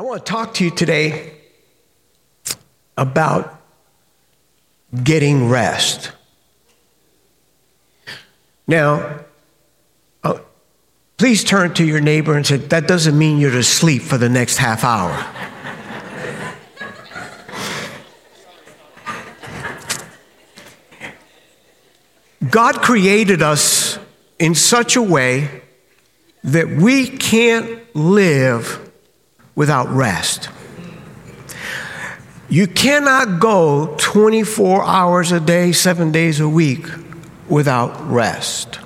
I want to talk to you today about getting rest. Now, uh, please turn to your neighbor and say, That doesn't mean you're to sleep for the next half hour. God created us in such a way that we can't live without rest. You cannot go 24 hours a day, seven days a week without rest.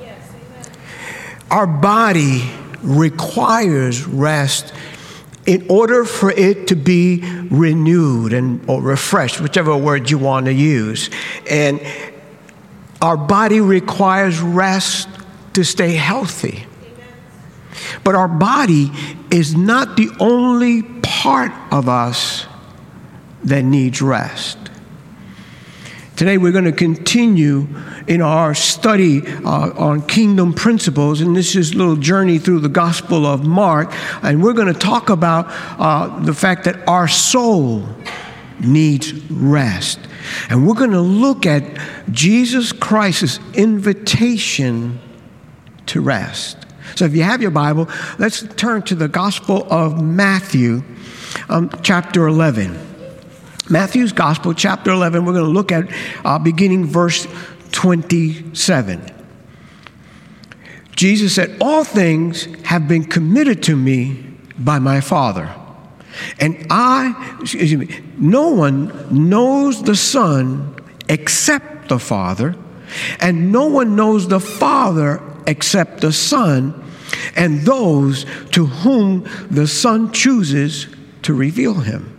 Our body requires rest in order for it to be renewed and or refreshed, whichever word you want to use. And our body requires rest to stay healthy. But our body is not the only part of us that needs rest. Today, we're going to continue in our study uh, on kingdom principles, and this is a little journey through the Gospel of Mark. And we're going to talk about uh, the fact that our soul needs rest. And we're going to look at Jesus Christ's invitation to rest. So if you have your Bible, let's turn to the Gospel of Matthew, um, chapter 11. Matthew's Gospel, chapter 11, we're going to look at uh, beginning verse 27. Jesus said, All things have been committed to me by my Father. And I, excuse me, no one knows the Son except the Father, and no one knows the Father except the Son, and those to whom the Son chooses to reveal him.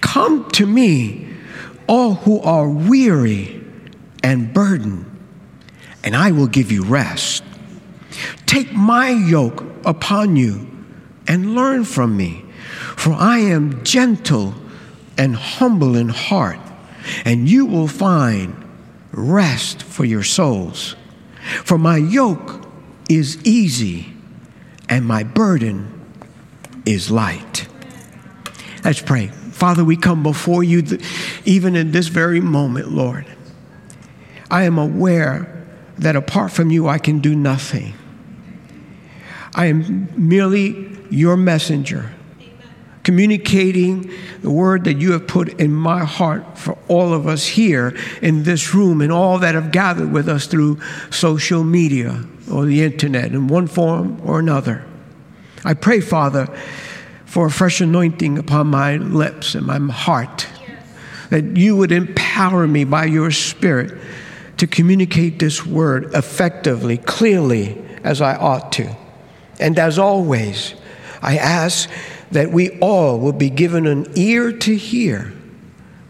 Come to me, all who are weary and burdened, and I will give you rest. Take my yoke upon you and learn from me for I am gentle and humble in heart, and you will find rest for your souls. For my yoke is easy, and my burden is light. Let's pray. Father, we come before you even in this very moment, Lord. I am aware that apart from you, I can do nothing. I am merely your messenger communicating the word that you have put in my heart for all of us here in this room and all that have gathered with us through social media or the internet in one form or another. I pray, Father, for a fresh anointing upon my lips and my heart, that you would empower me by your Spirit to communicate this word effectively, clearly, as I ought to. And as always, I ask that we all will be given an ear to hear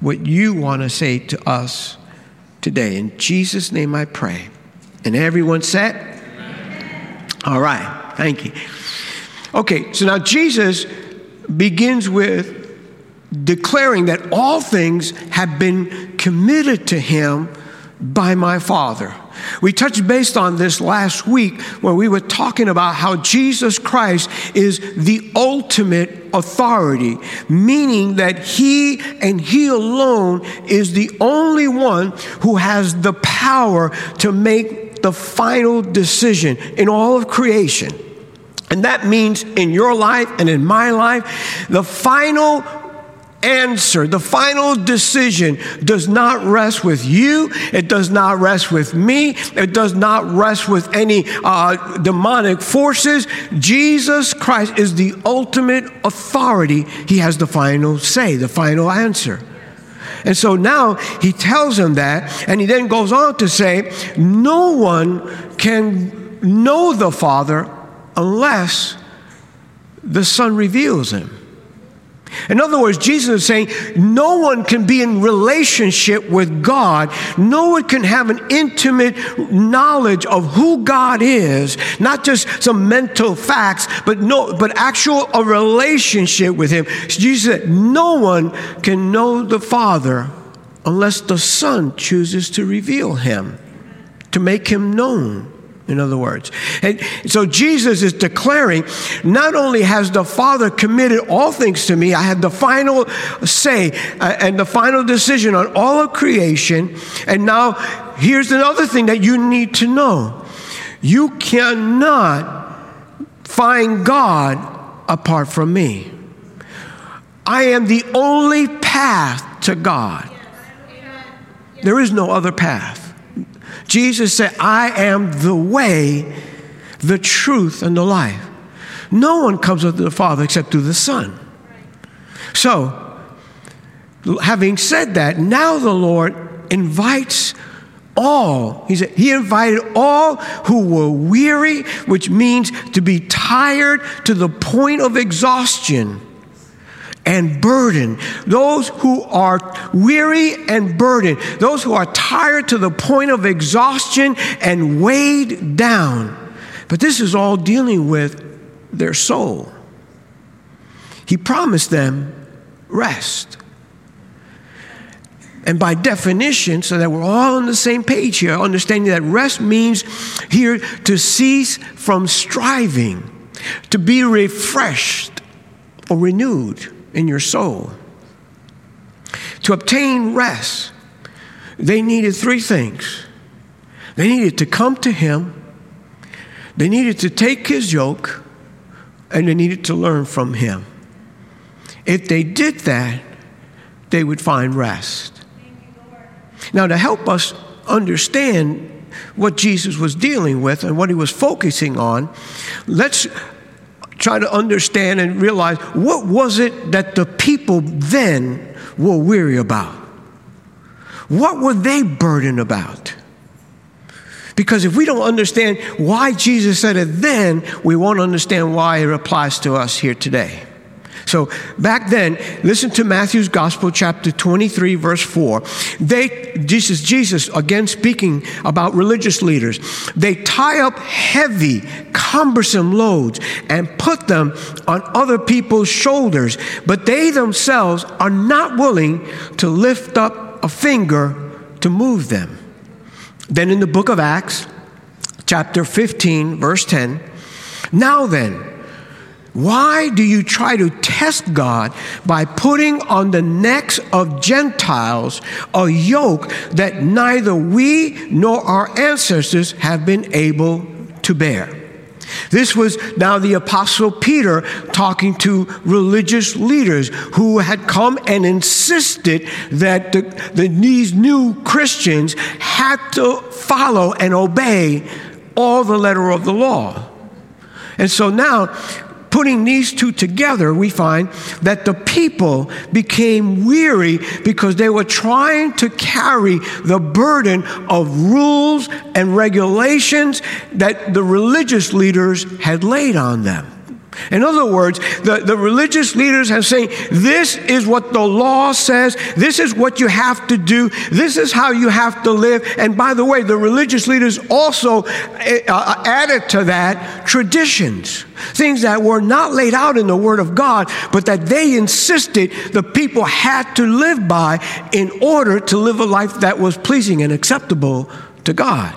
what you want to say to us today. In Jesus' name I pray. And everyone said? Amen. All right, thank you. Okay, so now Jesus begins with declaring that all things have been committed to him by my Father. We touched based on this last week where we were talking about how Jesus Christ is the ultimate authority, meaning that He and He alone is the only one who has the power to make the final decision in all of creation. And that means in your life and in my life, the final answer, the final decision does not rest with you. It does not rest with me. It does not rest with any uh, demonic forces. Jesus Christ is the ultimate authority. He has the final say, the final answer. And so now he tells him that, and he then goes on to say, No one can know the Father unless the Son reveals him. In other words, Jesus is saying no one can be in relationship with God. No one can have an intimate knowledge of who God is, not just some mental facts, but no, but actual a relationship with Him. Jesus said, no one can know the Father unless the Son chooses to reveal Him, to make Him known in other words. And so Jesus is declaring not only has the Father committed all things to me, I have the final say uh, and the final decision on all of creation. And now here's another thing that you need to know you cannot find God apart from me. I am the only path to God. There is no other path. Jesus said, I am the way, the truth, and the life. No one comes up to the Father except through the Son. So, having said that, now the Lord invites all. He said he invited all who were weary, which means to be tired to the point of exhaustion and burdened. Those who are weary and burdened. Those who are tired to the point of exhaustion and weighed down. But this is all dealing with their soul. He promised them rest. And by definition, so that we're all on the same page here, understanding that rest means here to cease from striving, to be refreshed or renewed in your soul. To obtain rest, they needed three things. They needed to come to Him, they needed to take His yoke, and they needed to learn from Him. If they did that, they would find rest. Now, to help us understand what Jesus was dealing with and what he was focusing on, let's try to understand and realize what was it that the people then were weary about? What were they burdened about? Because if we don't understand why Jesus said it then, we won't understand why it applies to us here today. So back then, listen to Matthew's Gospel, chapter 23, verse 4. They, Jesus, Jesus, again speaking about religious leaders, they tie up heavy, cumbersome loads and put them on other people's shoulders, but they themselves are not willing to lift up a finger to move them. Then in the book of Acts, chapter 15, verse 10, now then, why do you try to test God by putting on the necks of Gentiles a yoke that neither we nor our ancestors have been able to bear? This was now the Apostle Peter talking to religious leaders who had come and insisted that the, the, these new Christians had to follow and obey all the letter of the law. And so now putting these two together, we find that the people became weary because they were trying to carry the burden of rules and regulations that the religious leaders had laid on them. In other words, the, the religious leaders have saying, this is what the law says, this is what you have to do, this is how you have to live. And by the way, the religious leaders also uh, uh, added to that traditions, things that were not laid out in the Word of God, but that they insisted the people had to live by in order to live a life that was pleasing and acceptable to God.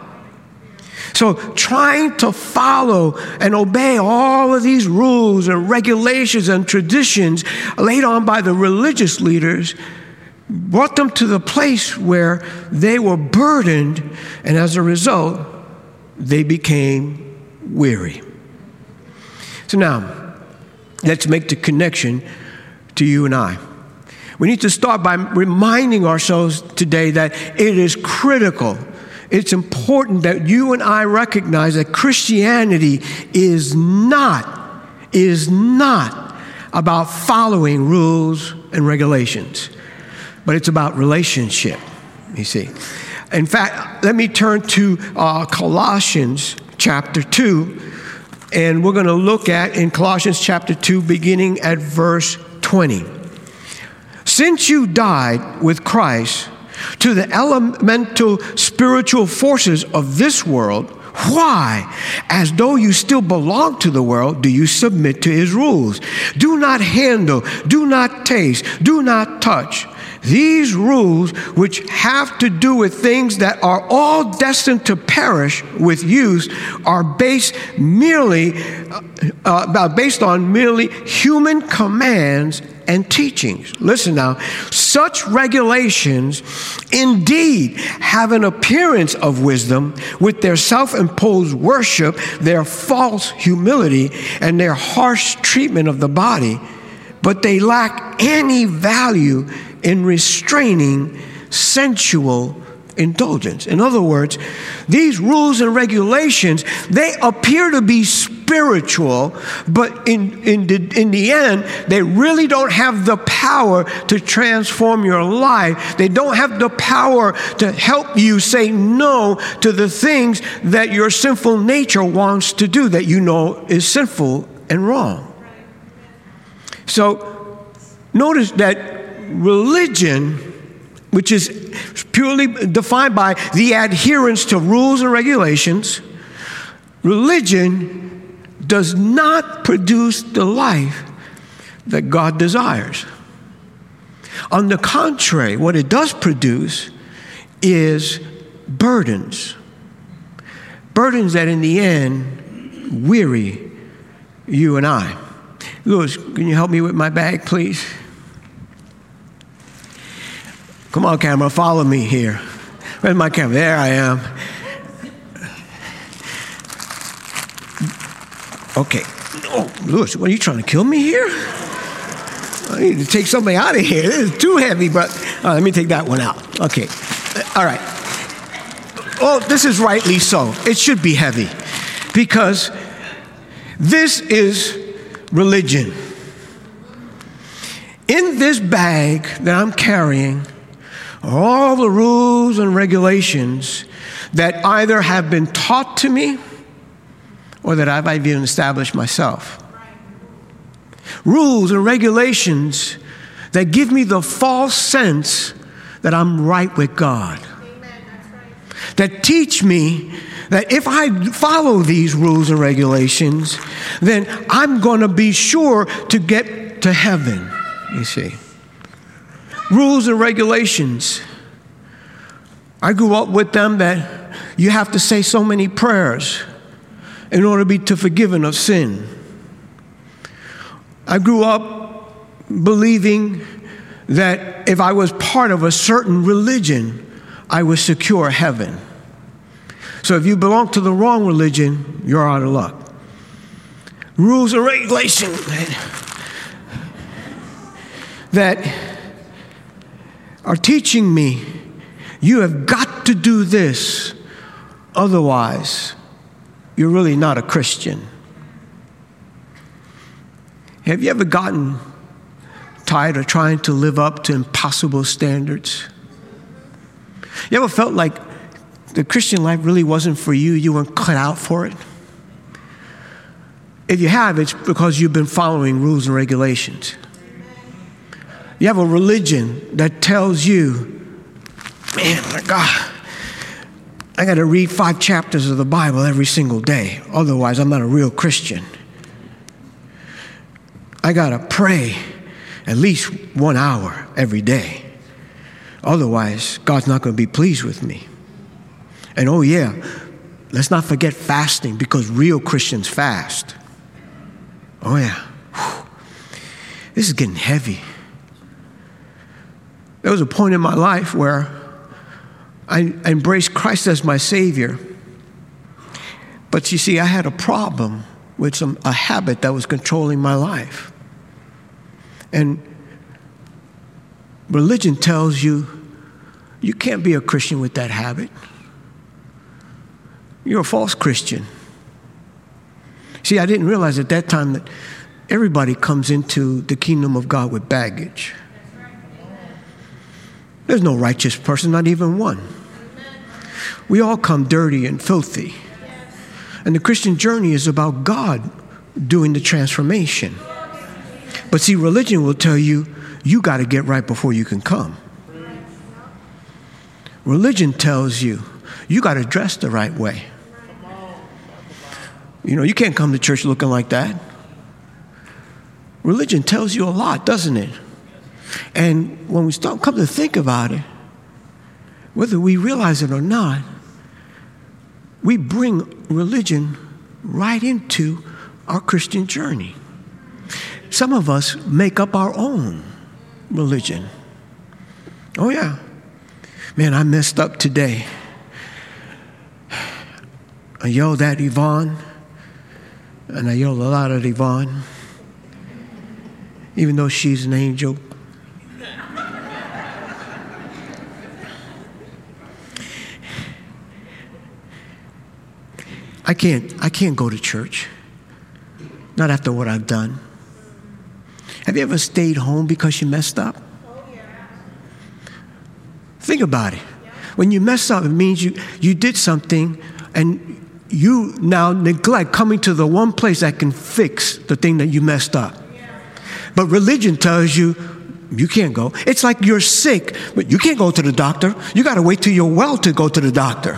So, trying to follow and obey all of these rules and regulations and traditions laid on by the religious leaders brought them to the place where they were burdened, and as a result, they became weary. So, now, let's make the connection to you and I. We need to start by reminding ourselves today that it is critical it's important that you and I recognize that Christianity is not, is not about following rules and regulations, but it's about relationship, you see. In fact, let me turn to uh, Colossians chapter 2, and we're going to look at in Colossians chapter 2, beginning at verse 20. Since you died with Christ, to the elemental spiritual forces of this world, why, as though you still belong to the world, do you submit to his rules? Do not handle, do not taste, do not touch. these rules, which have to do with things that are all destined to perish with use, are based merely uh, uh, based on merely human commands and teachings. Listen now, such regulations indeed have an appearance of wisdom with their self imposed worship, their false humility, and their harsh treatment of the body, but they lack any value in restraining sensual indulgence. In other words, these rules and regulations, they appear to be spiritual, but in, in, the, in the end, they really don't have the power to transform your life. They don't have the power to help you say no to the things that your sinful nature wants to do that you know is sinful and wrong. So notice that religion which is purely defined by the adherence to rules and regulations, religion does not produce the life that God desires. On the contrary, what it does produce is burdens. Burdens that in the end weary you and I. Lewis, can you help me with my bag, please? Come on, camera, follow me here. Where's my camera? There I am. Okay. Oh, Lewis, what are you trying to kill me here? I need to take something out of here. This is too heavy, but uh, let me take that one out. Okay. All right. Oh, this is rightly so. It should be heavy because this is religion. In this bag that I'm carrying, all the rules and regulations that either have been taught to me or that I've even established myself. Rules and regulations that give me the false sense that I'm right with God. That teach me that if I follow these rules and regulations, then I'm going to be sure to get to heaven, you see rules and regulations. I grew up with them that you have to say so many prayers in order to be to forgiven of sin. I grew up believing that if I was part of a certain religion, I would secure heaven. So if you belong to the wrong religion, you're out of luck. Rules and regulations that are teaching me you have got to do this, otherwise, you're really not a Christian. Have you ever gotten tired of trying to live up to impossible standards? You ever felt like the Christian life really wasn't for you, you weren't cut out for it? If you have, it's because you've been following rules and regulations. You have a religion that tells you, man, my God, I got to read five chapters of the Bible every single day. Otherwise, I'm not a real Christian. I got to pray at least one hour every day. Otherwise, God's not going to be pleased with me. And oh, yeah, let's not forget fasting because real Christians fast. Oh, yeah. Whew. This is getting heavy. There was a point in my life where I embraced Christ as my Savior. But you see, I had a problem with some, a habit that was controlling my life. And religion tells you you can't be a Christian with that habit. You're a false Christian. See, I didn't realize at that time that everybody comes into the kingdom of God with baggage. There's no righteous person, not even one. We all come dirty and filthy. And the Christian journey is about God doing the transformation. But see, religion will tell you, you got to get right before you can come. Religion tells you, you got to dress the right way. You know, you can't come to church looking like that. Religion tells you a lot, doesn't it? And when we start come to think about it, whether we realize it or not, we bring religion right into our Christian journey. Some of us make up our own religion. Oh, yeah. Man, I messed up today. I yelled at Yvonne, and I yelled a lot at Yvonne, even though she's an angel. I can't, I can't go to church. Not after what I've done. Have you ever stayed home because you messed up? Think about it. When you mess up, it means you, you did something and you now neglect coming to the one place that can fix the thing that you messed up. But religion tells you you can't go. It's like you're sick, but you can't go to the doctor. You got to wait till you're well to go to the doctor.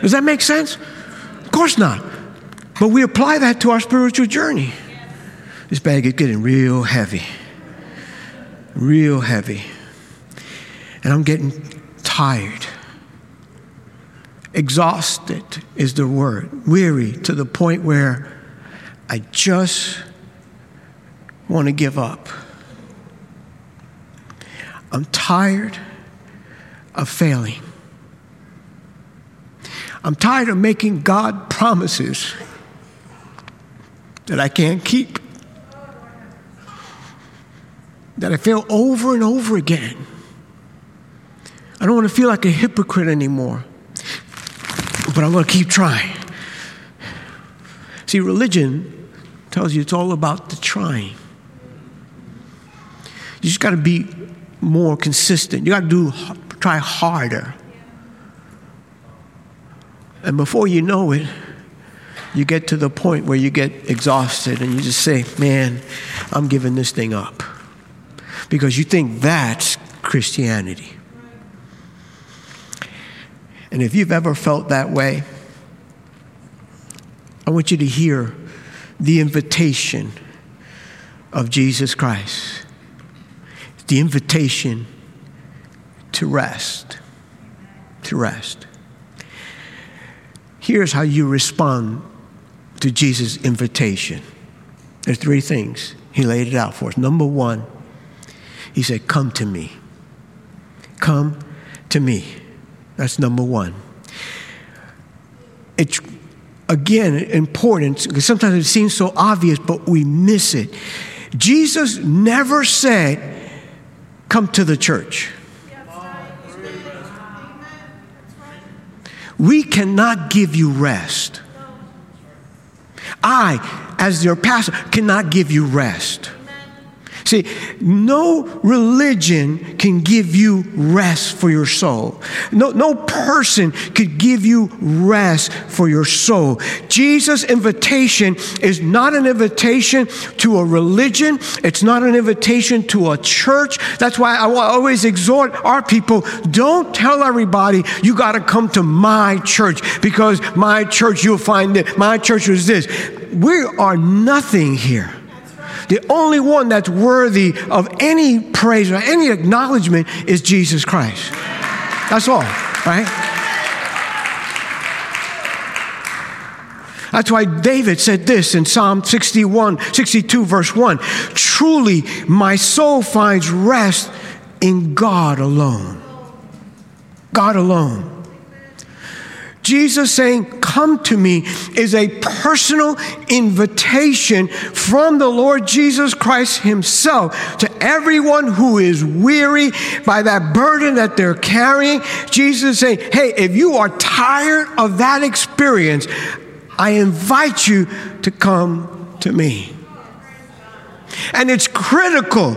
Does that make sense? Course not. But we apply that to our spiritual journey. This bag is getting real heavy. Real heavy. And I'm getting tired. Exhausted is the word. Weary to the point where I just want to give up. I'm tired of failing. I'm tired of making God promises that I can't keep, that I fail over and over again. I don't want to feel like a hypocrite anymore, but I'm going to keep trying. See, religion tells you it's all about the trying. You just got to be more consistent. You got to do try harder. And before you know it, you get to the point where you get exhausted and you just say, Man, I'm giving this thing up. Because you think that's Christianity. And if you've ever felt that way, I want you to hear the invitation of Jesus Christ. The invitation to rest. To rest. Here's how you respond to Jesus' invitation. There's three things. He laid it out for us. Number one, he said, Come to me. Come to me. That's number one. It's, again, important because sometimes it seems so obvious, but we miss it. Jesus never said, Come to the church. We cannot give you rest. I, as your pastor, cannot give you rest. See, no religion can give you rest for your soul. No, no person could give you rest for your soul. Jesus' invitation is not an invitation to a religion, it's not an invitation to a church. That's why I always exhort our people don't tell everybody you got to come to my church because my church, you'll find that my church was this. We are nothing here. The only one that's worthy of any praise or any acknowledgement is Jesus Christ. That's all, right? That's why David said this in Psalm 61, 62, verse 1 Truly, my soul finds rest in God alone. God alone. Jesus saying, Come to me, is a personal invitation from the Lord Jesus Christ Himself to everyone who is weary by that burden that they're carrying. Jesus is saying, Hey, if you are tired of that experience, I invite you to come to me. And it's critical,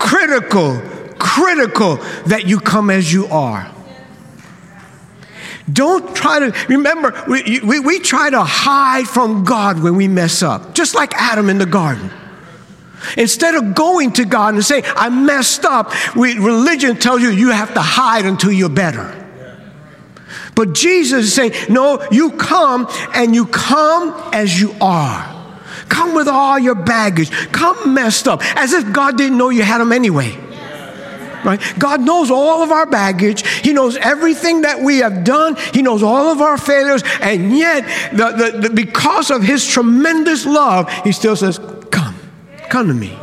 critical, critical that you come as you are. Don't try to, remember, we, we, we try to hide from God when we mess up, just like Adam in the garden. Instead of going to God and saying, I messed up, we, religion tells you you have to hide until you're better. But Jesus is saying, No, you come and you come as you are. Come with all your baggage. Come messed up, as if God didn't know you had them anyway. Right? God knows all of our baggage. He knows everything that we have done. He knows all of our failures. And yet, the, the, the, because of His tremendous love, He still says, Come, come to me.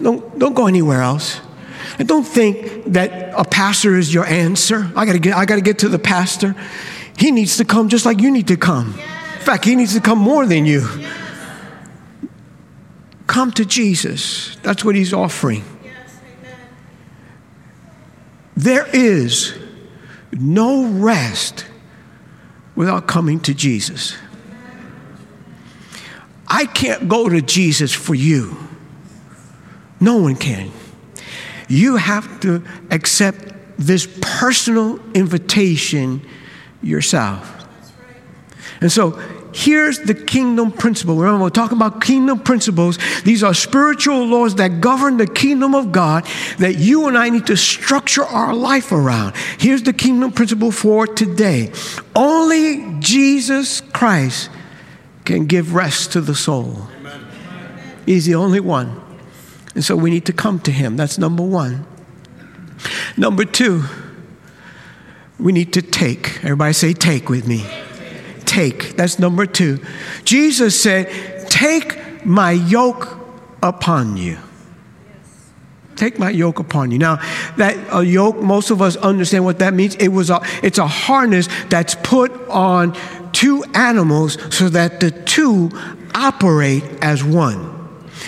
Don't, don't go anywhere else. And don't think that a pastor is your answer. I gotta get, I gotta get to the pastor. He needs to come just like you need to come. In fact, he needs to come more than you. Come to Jesus. That's what he's offering. There is no rest without coming to Jesus. I can't go to Jesus for you. No one can. You have to accept this personal invitation yourself. And so here's the kingdom principle. Remember, we're talking about kingdom principles. These are spiritual laws that govern the kingdom of God that you and I need to structure our life around. Here's the kingdom principle for today only Jesus Christ can give rest to the soul. Amen. He's the only one. And so we need to come to him. That's number one. Number two, we need to take. Everybody say, take with me. Take. That's number two. Jesus said, Take my yoke upon you. Take my yoke upon you. Now, that a yoke, most of us understand what that means. It was a, it's a harness that's put on two animals so that the two operate as one.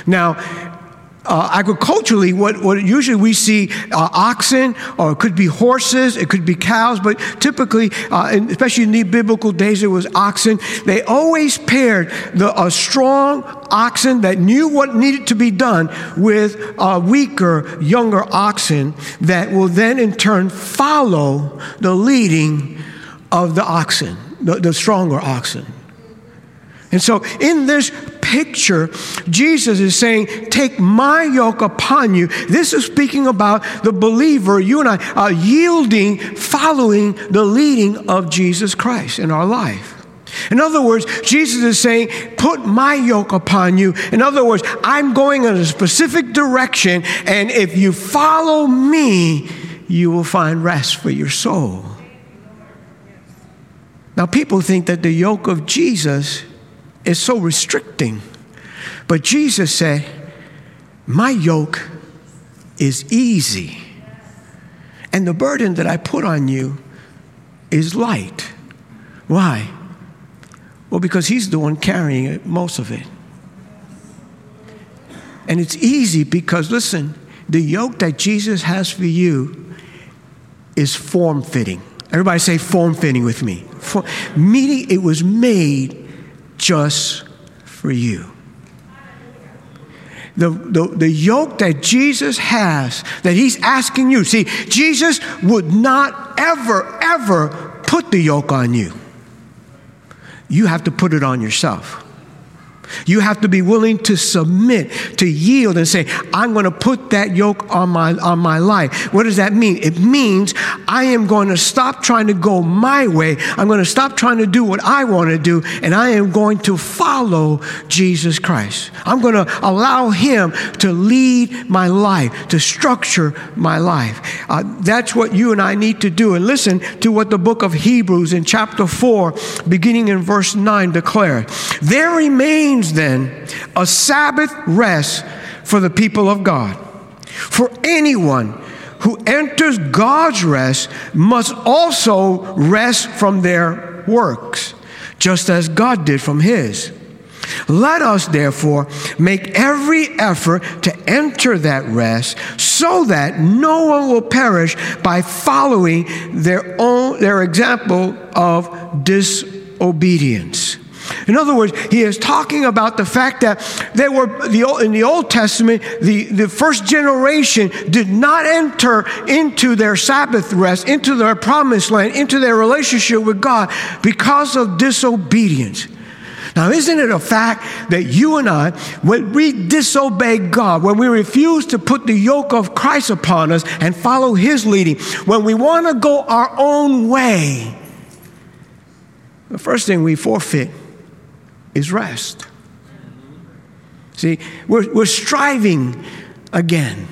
Now, uh, agriculturally, what, what usually we see uh, oxen, or it could be horses, it could be cows, but typically, uh, especially in the biblical days, it was oxen. They always paired the, a strong oxen that knew what needed to be done with a weaker, younger oxen that will then in turn follow the leading of the oxen, the, the stronger oxen. And so, in this picture, Jesus is saying, Take my yoke upon you. This is speaking about the believer, you and I, are yielding, following the leading of Jesus Christ in our life. In other words, Jesus is saying, Put my yoke upon you. In other words, I'm going in a specific direction, and if you follow me, you will find rest for your soul. Now, people think that the yoke of Jesus is so restricting. But Jesus said, My yoke is easy, and the burden that I put on you is light. Why? Well, because He's the one carrying it, most of it. And it's easy because, listen, the yoke that Jesus has for you is form fitting. Everybody say form fitting with me. For, meaning it was made just for you. The, the, the yoke that Jesus has, that He's asking you. See, Jesus would not ever, ever put the yoke on you. You have to put it on yourself. You have to be willing to submit, to yield, and say, I'm going to put that yoke on my, on my life. What does that mean? It means I am going to stop trying to go my way. I'm going to stop trying to do what I want to do, and I am going to follow Jesus Christ. I'm going to allow Him to lead my life, to structure my life. Uh, that's what you and I need to do. And listen to what the book of Hebrews in chapter 4, beginning in verse 9, declares. There remains means then a Sabbath rest for the people of God. For anyone who enters God's rest must also rest from their works, just as God did from his. Let us therefore make every effort to enter that rest so that no one will perish by following their own their example of disobedience. In other words, he is talking about the fact that they were the, in the Old Testament, the, the first generation did not enter into their Sabbath rest, into their promised land, into their relationship with God because of disobedience. Now, isn't it a fact that you and I, when we disobey God, when we refuse to put the yoke of Christ upon us and follow His leading, when we want to go our own way, the first thing we forfeit is rest. See, we're, we're striving again.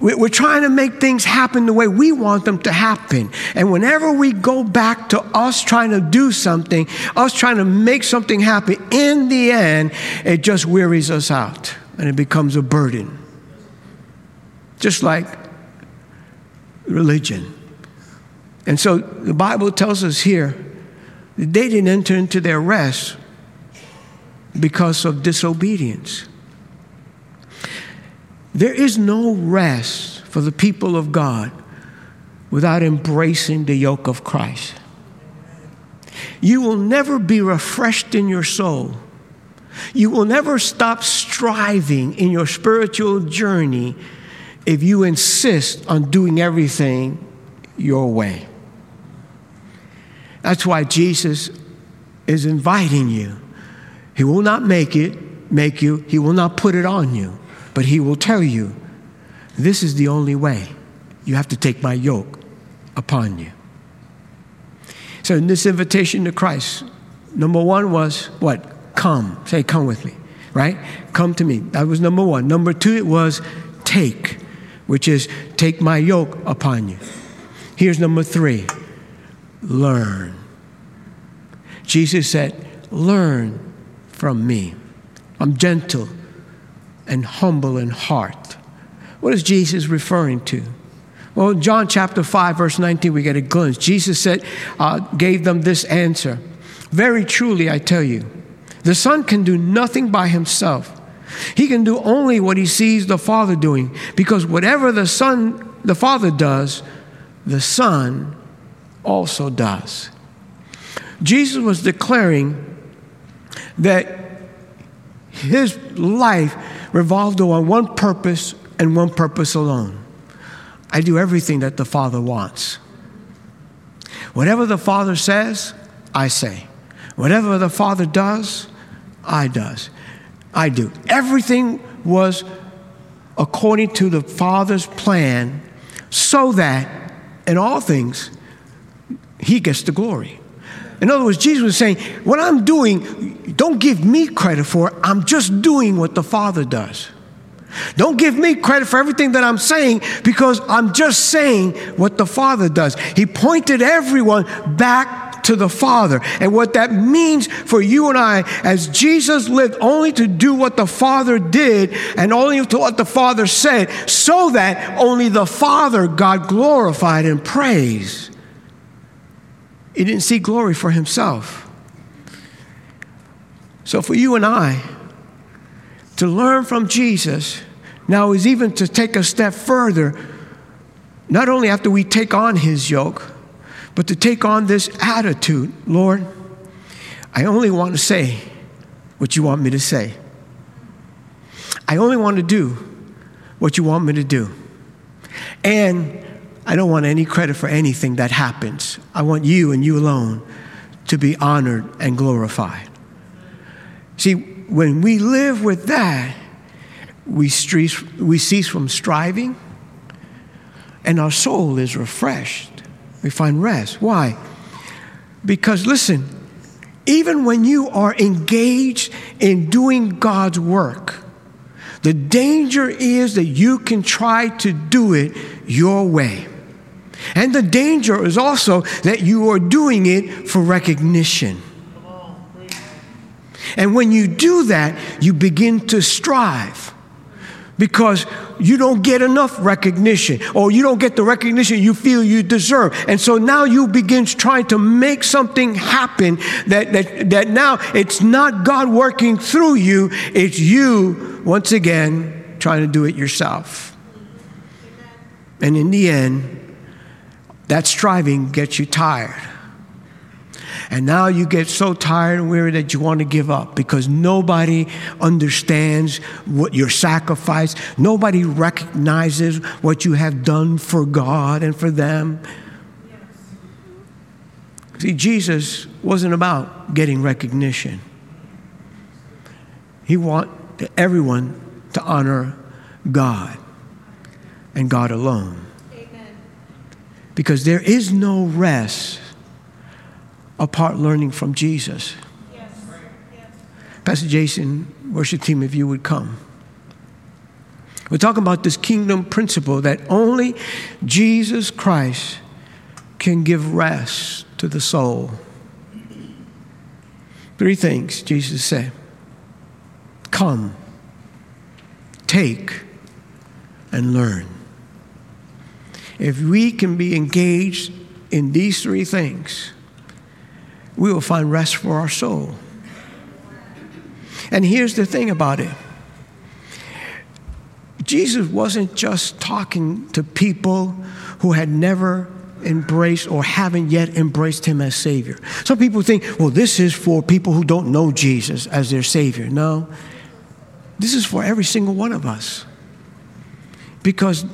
We're trying to make things happen the way we want them to happen. And whenever we go back to us trying to do something, us trying to make something happen, in the end, it just wearies us out and it becomes a burden. Just like religion. And so the Bible tells us here that they didn't enter into their rest because of disobedience. There is no rest for the people of God without embracing the yoke of Christ. You will never be refreshed in your soul. You will never stop striving in your spiritual journey if you insist on doing everything your way. That's why Jesus is inviting you. He will not make it, make you, he will not put it on you. But he will tell you, this is the only way. You have to take my yoke upon you. So, in this invitation to Christ, number one was what? Come. Say, come with me, right? Come to me. That was number one. Number two, it was take, which is take my yoke upon you. Here's number three learn. Jesus said, Learn from me. I'm gentle and humble in heart. What is Jesus referring to? Well, John chapter 5, verse 19, we get a glimpse. Jesus said, uh, gave them this answer Very truly, I tell you, the Son can do nothing by himself. He can do only what he sees the Father doing, because whatever the Son, the Father does, the Son also does. Jesus was declaring that his life revolved around one purpose and one purpose alone. I do everything that the Father wants. Whatever the Father says, I say. Whatever the Father does, I does. I do. Everything was according to the Father's plan so that in all things he gets the glory. In other words, Jesus was saying, What I'm doing, don't give me credit for. I'm just doing what the Father does. Don't give me credit for everything that I'm saying because I'm just saying what the Father does. He pointed everyone back to the Father. And what that means for you and I, as Jesus lived only to do what the Father did and only to what the Father said, so that only the Father got glorified and praised. He didn't see glory for himself. So, for you and I to learn from Jesus now is even to take a step further, not only after we take on his yoke, but to take on this attitude Lord, I only want to say what you want me to say. I only want to do what you want me to do. And I don't want any credit for anything that happens. I want you and you alone to be honored and glorified. See, when we live with that, we, cease, we cease from striving and our soul is refreshed. We find rest. Why? Because, listen, even when you are engaged in doing God's work, the danger is that you can try to do it your way. And the danger is also that you are doing it for recognition. And when you do that, you begin to strive because you don't get enough recognition or you don't get the recognition you feel you deserve. And so now you begin trying to make something happen that, that, that now it's not God working through you, it's you, once again, trying to do it yourself. And in the end, that striving gets you tired. And now you get so tired and weary that you want to give up because nobody understands what your sacrifice, nobody recognizes what you have done for God and for them. See, Jesus wasn't about getting recognition. He wanted everyone to honor God and God alone because there is no rest apart learning from Jesus. Pastor Jason, worship team, if you would come. We're talking about this kingdom principle that only Jesus Christ can give rest to the soul. Three things Jesus said Come, take, and learn. If we can be engaged in these three things, we will find rest for our soul. And here's the thing about it Jesus wasn't just talking to people who had never embraced or haven't yet embraced him as Savior. Some people think, well, this is for people who don't know Jesus as their Savior. No, this is for every single one of us. Because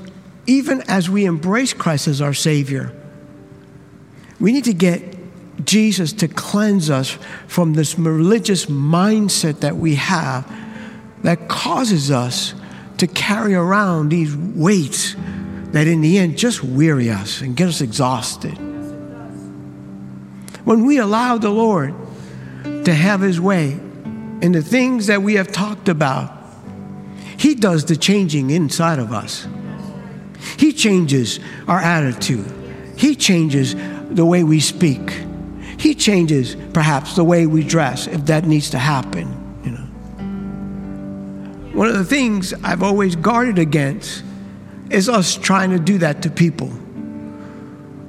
even as we embrace Christ as our Savior, we need to get Jesus to cleanse us from this religious mindset that we have that causes us to carry around these weights that in the end just weary us and get us exhausted. When we allow the Lord to have His way in the things that we have talked about, He does the changing inside of us. He changes our attitude, He changes the way we speak. He changes perhaps the way we dress if that needs to happen, you know. One of the things I've always guarded against is us trying to do that to people.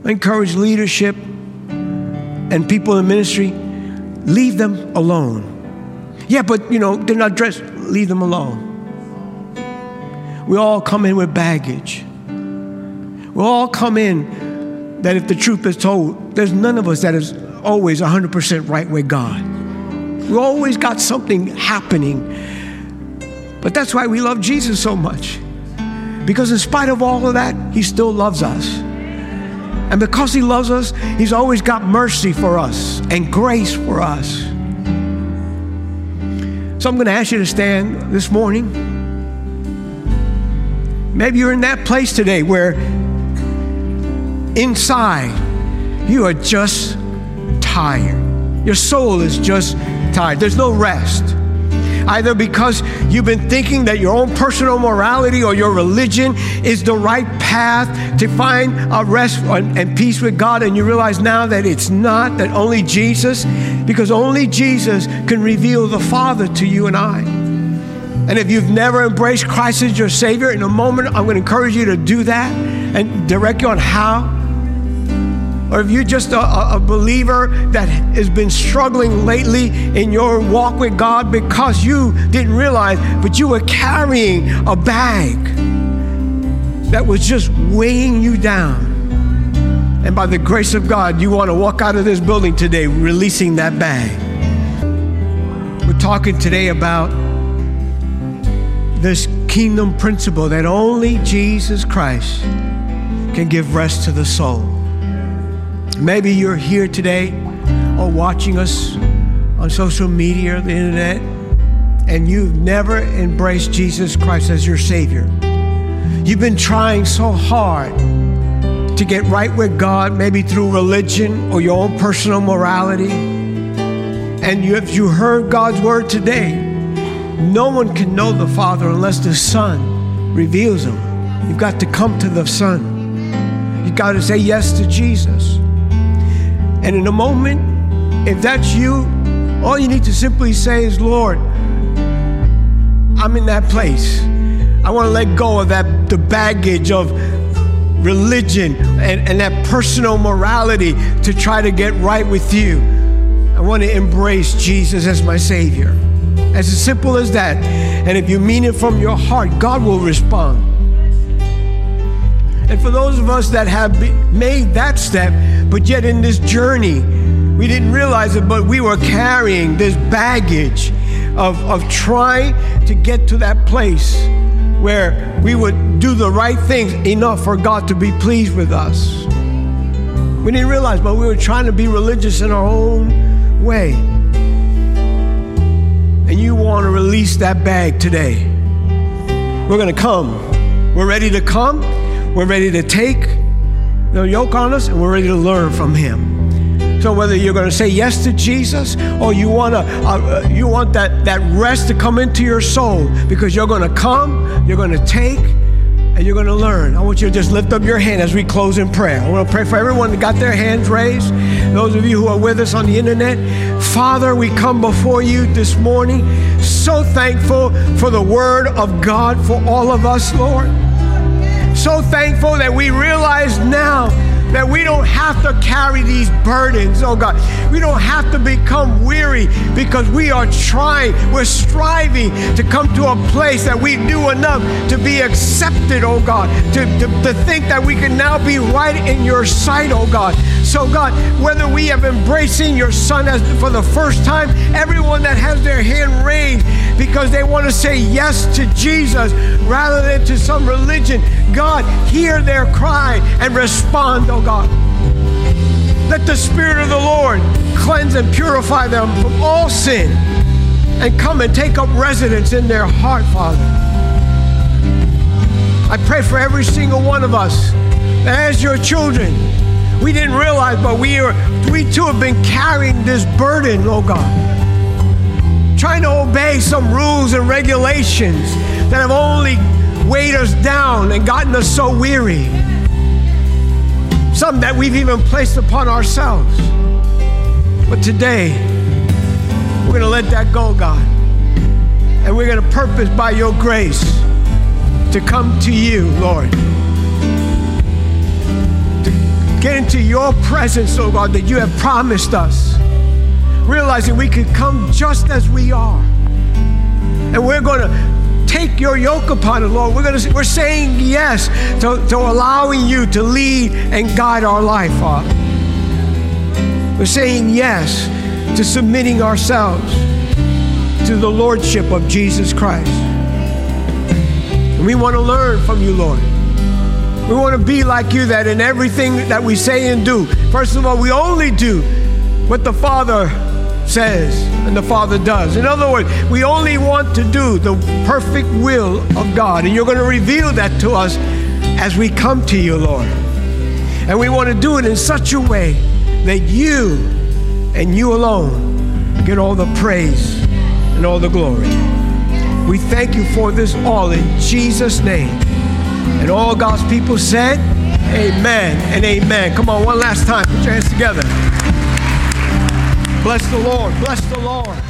I encourage leadership and people in ministry, leave them alone. Yeah, but you know, they're not dressed, leave them alone. We all come in with baggage. We all come in that if the truth is told, there's none of us that is always 100% right with God. We always got something happening. But that's why we love Jesus so much. Because in spite of all of that, He still loves us. And because He loves us, He's always got mercy for us and grace for us. So I'm going to ask you to stand this morning. Maybe you're in that place today where inside you are just tired. Your soul is just tired. There's no rest either because you've been thinking that your own personal morality or your religion is the right path to find a rest and peace with God, and you realize now that it's not, that only Jesus, because only Jesus can reveal the Father to you and I. And if you've never embraced Christ as your Savior, in a moment, I'm going to encourage you to do that and direct you on how or if you're just a, a, believer that has been struggling lately in your walk with God because you didn't realize, but you were carrying a bag that was just weighing you down. And by the grace of God, you want to walk out of this building today releasing that bag. We're talking today about this kingdom principle that only Jesus Christ can give rest to the soul. Maybe you're here today or watching us on social media or the internet, and you've never embraced Jesus Christ as your Savior. You've been trying so hard to get right with God, maybe through religion or your own personal morality. And you, if you heard God's word today, no one can know the Father unless the Son reveals him. You've got to come to the Son. You've got to say yes to Jesus. And in a moment, if that's you, all you need to simply say is, Lord, I'm in that place. I want to let go of that the baggage of religion and, and that personal morality to try to get right with you. I want to embrace Jesus as my Savior. As simple as that. And if you mean it from your heart, God will respond. And for those of us that have made that step, but yet in this journey, we didn't realize it, but we were carrying this baggage of, of trying to get to that place where we would do the right things enough for God to be pleased with us. We didn't realize, but we were trying to be religious in our own way. And you want to release that bag today. We're going to come. We're ready to come. We're ready to take the yoke on us and we're ready to learn from Him. So whether you're going to say yes to Jesus or you want to, uh, you want that that rest to come into your soul because you're going to come, you're going to take, and you're going to learn. I want you to just lift up your hand as we close in prayer. I want to pray for everyone that got their hands raised. Those of you who are with us on the internet, Father, we come before you this morning, so thankful for the Word of God for all of us, Lord. So thankful that we realize now that we don't have to carry these burdens, oh God. We don't have to become weary because we are trying, we're striving to come to a place that we do enough to be accepted, oh God, to, to, to think that we can now be right in your sight, oh God. So, God, whether we have embracing your Son as for the first time, everyone that has their hand raised because they want to say yes to Jesus rather than to some religion, God, hear their cry and respond, oh God. Let the Spirit of the Lord cleanse and purify them from all sin and come and take up residence in their heart, Father. I pray for every single one of us as your children, we didn't realize, but we are we too have been carrying this burden, oh God. Trying to obey some rules and regulations that have only weighed us down and gotten us so weary. Some that we've even placed upon ourselves. But today, we're going to let that go, God. And we're going to purpose by your grace to come to you, Lord. Into your presence, oh God, that you have promised us. Realizing we can come just as we are. And we're going to take your yoke upon it, Lord. We're, gonna, we're saying yes to, to allowing you to lead and guide our life, Father. We're saying yes to submitting ourselves to the Lordship of Jesus Christ. And we want to learn from you, Lord. We want to be like you, that in everything that we say and do, first of all, we only do what the Father says and the Father does. In other words, we only want to do the perfect will of God. And you're going to reveal that to us as we come to you, Lord. And we want to do it in such a way that you and you alone get all the praise and all the glory. We thank you for this all in Jesus' name. And all God's people said, Amen and amen. Come on, one last time. Put your hands together. Bless the Lord. Bless the Lord.